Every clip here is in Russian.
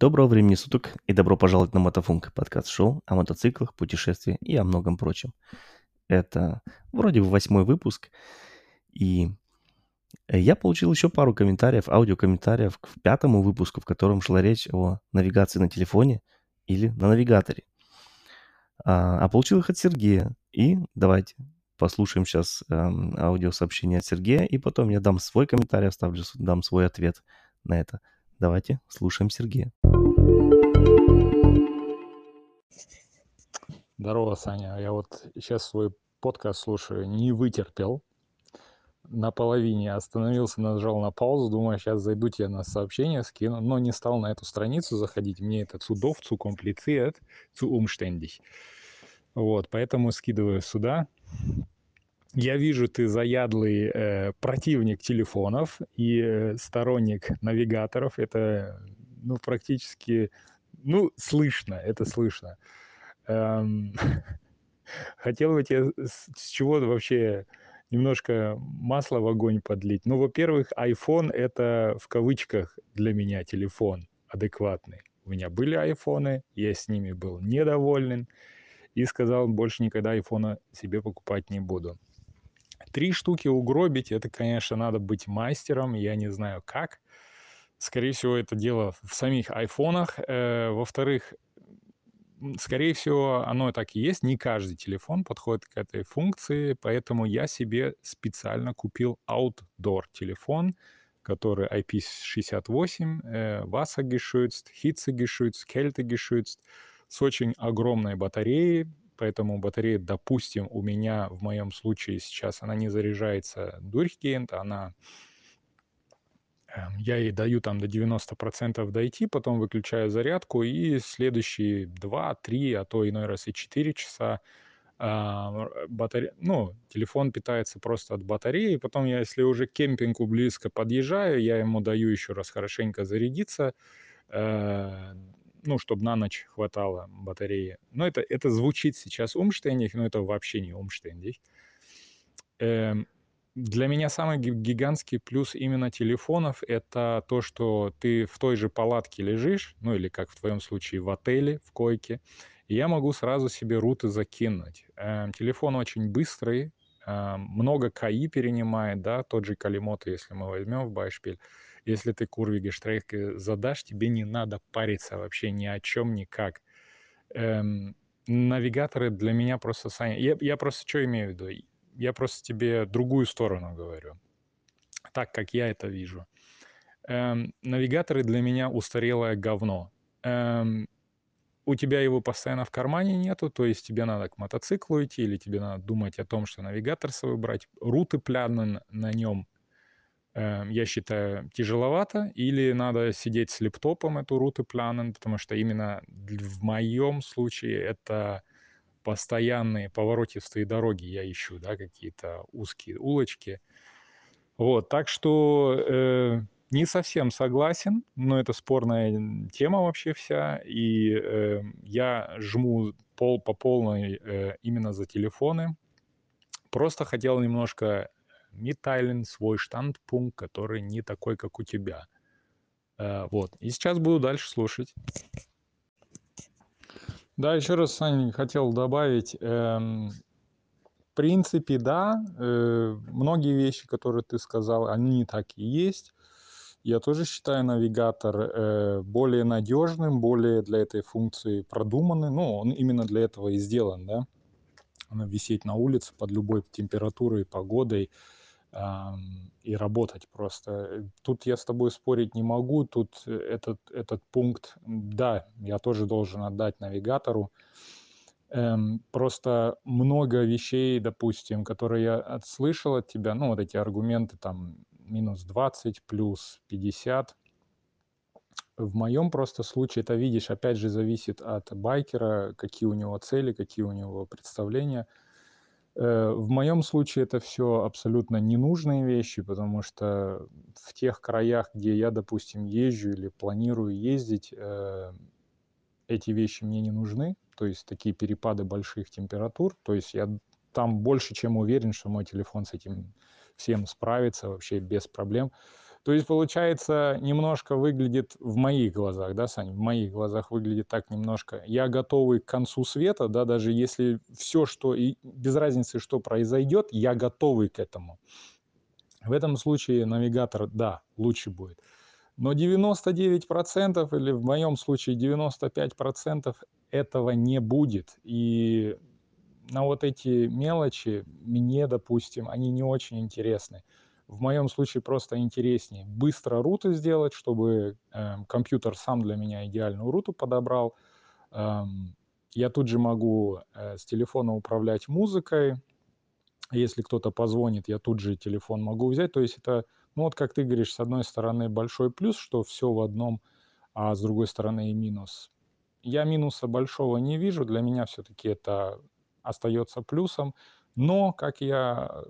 Доброго времени суток и добро пожаловать на Мотофунк, подкаст-шоу о мотоциклах, путешествиях и о многом прочем. Это вроде бы восьмой выпуск, и я получил еще пару комментариев, аудиокомментариев к пятому выпуску, в котором шла речь о навигации на телефоне или на навигаторе. А, а получил их от Сергея. И давайте послушаем сейчас эм, аудиосообщение от Сергея, и потом я дам свой комментарий, оставлю, дам свой ответ на это. Давайте слушаем Сергея. Здорово, Саня. Я вот сейчас свой подкаст слушаю, не вытерпел. На половине остановился, нажал на паузу, думаю, сейчас зайду тебе на сообщение, скину, но не стал на эту страницу заходить. Мне это doof, zu kompliziert, zu umständlich. Вот, поэтому скидываю сюда. Я вижу, ты заядлый э, противник телефонов и э, сторонник навигаторов. Это, ну, практически, ну, слышно, это слышно. Эм, хотел бы тебе с, с чего вообще немножко масла в огонь подлить. Ну, во-первых, iPhone — это в кавычках для меня телефон адекватный. У меня были айфоны, я с ними был недоволен и сказал, больше никогда айфона себе покупать не буду. Три штуки угробить, это, конечно, надо быть мастером, я не знаю как. Скорее всего, это дело в самих айфонах. Э, во-вторых, скорее всего, оно так и есть. Не каждый телефон подходит к этой функции, поэтому я себе специально купил outdoor телефон, который IP68, äh, Wassergeschützt, Hitzegeschützt, Kältegeschützt, с очень огромной батареей, поэтому батарея, допустим, у меня в моем случае сейчас, она не заряжается durchgehend, она эм, я ей даю там до 90% дойти, потом выключаю зарядку, и следующие 2, 3, а то иной раз и 4 часа а, батаре... ну, телефон питается просто от батареи. Потом я, если уже к кемпингу близко подъезжаю, я ему даю еще раз хорошенько зарядиться. Э, ну, чтобы на ночь хватало батареи. Но это, это звучит сейчас умштендик, но это вообще не умштендик. Эм, для меня самый гигантский плюс именно телефонов — это то, что ты в той же палатке лежишь, ну или как в твоем случае в отеле, в койке, и я могу сразу себе руты закинуть. Эм, телефон очень быстрый, э, много КАИ перенимает, да, тот же Калимото, если мы возьмем в Байшпиль. Если ты курвиге штрейк задашь, тебе не надо париться вообще ни о чем, никак. Эм, навигаторы для меня просто... Я, я просто что имею в виду? Я просто тебе другую сторону говорю. Так, как я это вижу. Эм, навигаторы для меня устарелое говно. Эм, у тебя его постоянно в кармане нету, то есть тебе надо к мотоциклу идти, или тебе надо думать о том, что навигатор свой брать, руты пляны на нем я считаю, тяжеловато, или надо сидеть с лептопом эту руту планен, потому что именно в моем случае это постоянные поворотистые дороги я ищу, да, какие-то узкие улочки. Вот, так что э, не совсем согласен, но это спорная тема вообще вся, и э, я жму пол по полной э, именно за телефоны. Просто хотел немножко Миттайлен свой штандпункт, который не такой, как у тебя. Э, вот. И сейчас буду дальше слушать. Да, еще раз, Саня, хотел добавить. Эм, в принципе, да, э, многие вещи, которые ты сказал, они так и есть. Я тоже считаю навигатор э, более надежным, более для этой функции продуманным. Ну, он именно для этого и сделан, да. Она висеть на улице под любой температурой, погодой и работать просто. Тут я с тобой спорить не могу, тут этот, этот пункт, да, я тоже должен отдать навигатору. Эм, просто много вещей, допустим, которые я слышал от тебя, ну, вот эти аргументы там минус 20, плюс 50, в моем просто случае, это видишь, опять же, зависит от байкера, какие у него цели, какие у него представления – Э, в моем случае это все абсолютно ненужные вещи, потому что в тех краях, где я, допустим, езжу или планирую ездить, э, эти вещи мне не нужны. То есть такие перепады больших температур. То есть я там больше чем уверен, что мой телефон с этим всем справится вообще без проблем. То есть, получается, немножко выглядит в моих глазах, да, Сань, в моих глазах выглядит так немножко. Я готовый к концу света, да, даже если все, что, и без разницы, что произойдет, я готовый к этому. В этом случае навигатор, да, лучше будет. Но 99% или в моем случае 95% этого не будет. И на вот эти мелочи мне, допустим, они не очень интересны. В моем случае просто интереснее быстро руту сделать, чтобы э, компьютер сам для меня идеальную руту подобрал. Эм, я тут же могу э, с телефона управлять музыкой. Если кто-то позвонит, я тут же телефон могу взять. То есть это, ну вот как ты говоришь, с одной стороны большой плюс, что все в одном, а с другой стороны и минус. Я минуса большого не вижу. Для меня все-таки это остается плюсом. Но, как я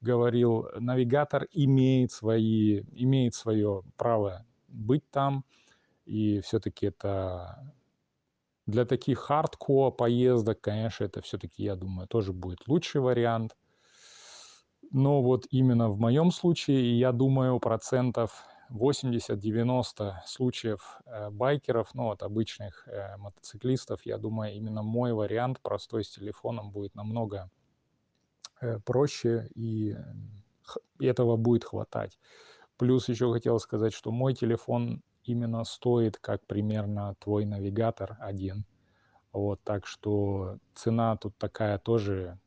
говорил, навигатор имеет, свои, имеет свое право быть там. И все-таки это для таких хардкор поездок, конечно, это все-таки, я думаю, тоже будет лучший вариант. Но вот именно в моем случае, я думаю, процентов 80-90 случаев э, байкеров, ну вот обычных э, мотоциклистов, я думаю, именно мой вариант простой с телефоном будет намного проще и, и этого будет хватать. Плюс еще хотел сказать, что мой телефон именно стоит как примерно твой навигатор один. Вот, так что цена тут такая тоже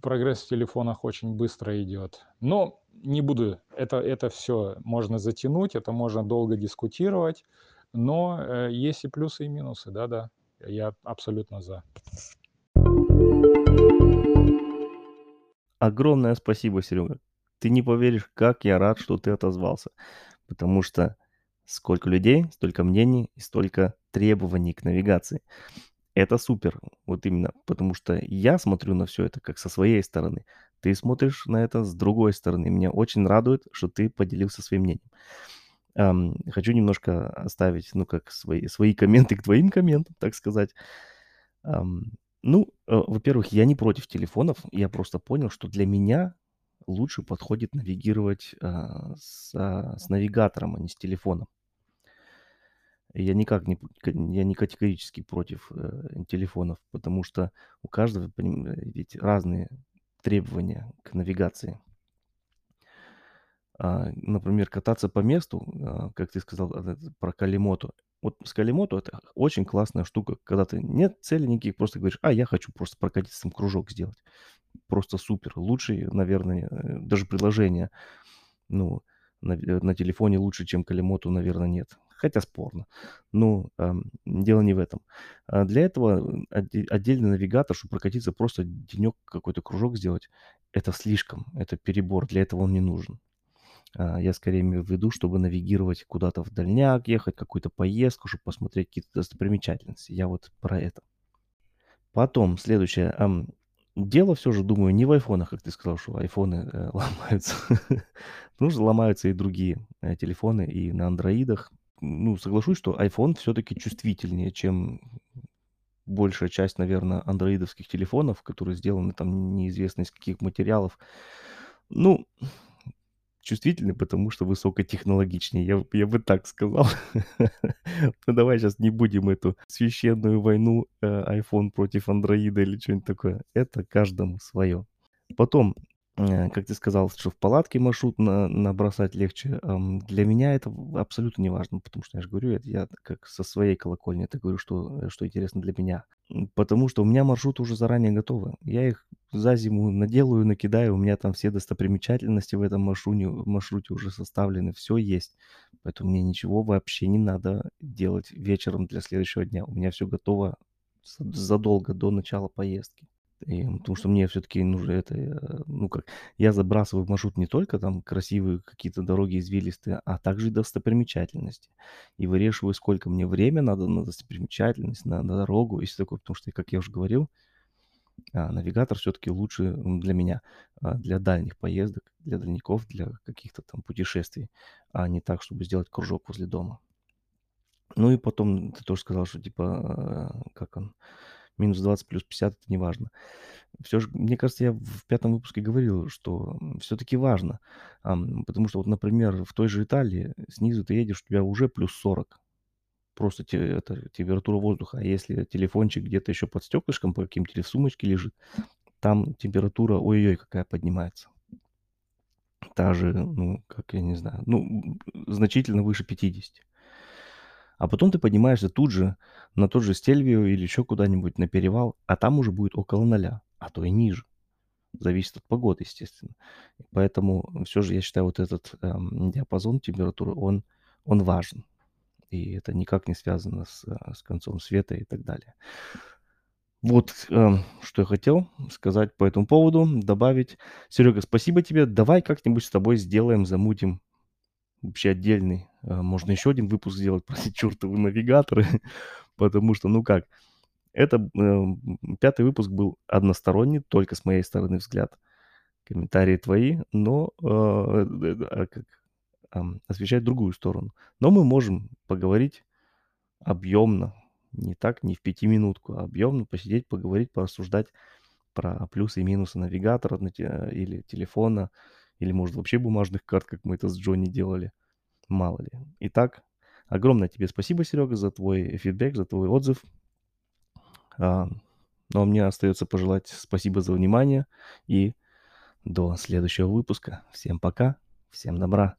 прогресс в телефонах очень быстро идет. Но не буду, это, это все можно затянуть, это можно долго дискутировать, но э, есть и плюсы, и минусы, да-да, я абсолютно за. Огромное спасибо, Серега. Ты не поверишь, как я рад, что ты отозвался. Потому что сколько людей, столько мнений и столько требований к навигации. Это супер, вот именно, потому что я смотрю на все это как со своей стороны. Ты смотришь на это с другой стороны. Меня очень радует, что ты поделился своим мнением. Ам, хочу немножко оставить, ну, как свои, свои комменты к твоим комментам, так сказать. Ам, ну, э, во-первых, я не против телефонов. Я просто понял, что для меня лучше подходит навигировать а, с, а, с навигатором, а не с телефоном. Я никак не, я не категорически против э, телефонов, потому что у каждого ведь разные требования к навигации. А, например, кататься по месту, а, как ты сказал а, про Калимоту. Вот с Калимоту это очень классная штука, когда ты нет цели никаких, просто говоришь, а я хочу просто прокатиться, там кружок сделать. Просто супер. Лучший, наверное, э, даже приложение, ну, на, э, на телефоне лучше, чем Калимоту, наверное, нет хотя спорно. Но э, дело не в этом. А для этого отдельный навигатор, чтобы прокатиться, просто денек какой-то кружок сделать, это слишком, это перебор, для этого он не нужен. А я скорее имею в виду, чтобы навигировать куда-то в дальняк, ехать, какую-то поездку, чтобы посмотреть какие-то достопримечательности. Я вот про это. Потом, следующее. Дело все же, думаю, не в айфонах, как ты сказал, что айфоны э, ломаются. Что ломаются и другие э, телефоны, и на андроидах ну, соглашусь, что iPhone все-таки чувствительнее, чем большая часть, наверное, андроидовских телефонов, которые сделаны там неизвестно из каких материалов. Ну, чувствительны, потому что высокотехнологичнее, я, я бы так сказал. Ну, давай сейчас не будем эту священную войну э, iPhone против андроида или что-нибудь такое. Это каждому свое. Потом, как ты сказал, что в палатке маршрут на, набросать легче. Для меня это абсолютно не важно, потому что я же говорю, я как со своей колокольни это говорю, что, что интересно для меня. Потому что у меня маршруты уже заранее готовы. Я их за зиму наделаю, накидаю, у меня там все достопримечательности в этом маршруте, маршруте уже составлены, все есть. Поэтому мне ничего вообще не надо делать вечером для следующего дня. У меня все готово задолго до начала поездки. И, потому что мне все-таки нужно это, э, ну как, я забрасываю в маршрут не только там красивые какие-то дороги извилистые, а также достопримечательности. И выреживаю, сколько мне время надо на достопримечательность, на, на дорогу и все такое. Потому что, как я уже говорил, а, навигатор все-таки лучше для меня, а, для дальних поездок, для дальников, для каких-то там путешествий, а не так, чтобы сделать кружок возле дома. Ну и потом ты тоже сказал, что типа, э, как он, минус 20 плюс 50, это не важно. Все же, мне кажется, я в пятом выпуске говорил, что все-таки важно. Потому что вот, например, в той же Италии снизу ты едешь, у тебя уже плюс 40. Просто те это температура воздуха. А если телефончик где-то еще под стеклышком по каким-то или в сумочке лежит, там температура ой-ой-ой какая поднимается. Та же, ну, как я не знаю, ну, значительно выше 50. А потом ты поднимаешься тут же на тот же Стельвио или еще куда-нибудь на перевал, а там уже будет около ноля, а то и ниже. Зависит от погоды, естественно. Поэтому все же я считаю вот этот эм, диапазон температуры, он, он важен. И это никак не связано с, э, с концом света и так далее. Вот э, что я хотел сказать по этому поводу, добавить. Серега, спасибо тебе. Давай как-нибудь с тобой сделаем, замутим вообще отдельный. Э, можно еще один выпуск сделать про чертовы навигаторы, потому что, ну как, это э, пятый выпуск был односторонний, только с моей стороны взгляд. Комментарии твои, но э, э, э, э, освещать другую сторону. Но мы можем поговорить объемно, не так, не в пятиминутку, а объемно посидеть, поговорить, порассуждать про плюсы и минусы навигатора или телефона, или, может, вообще бумажных карт, как мы это с Джонни делали. Мало ли. Итак, огромное тебе спасибо, Серега, за твой фидбэк, за твой отзыв. А, ну, а мне остается пожелать спасибо за внимание и до следующего выпуска. Всем пока, всем добра.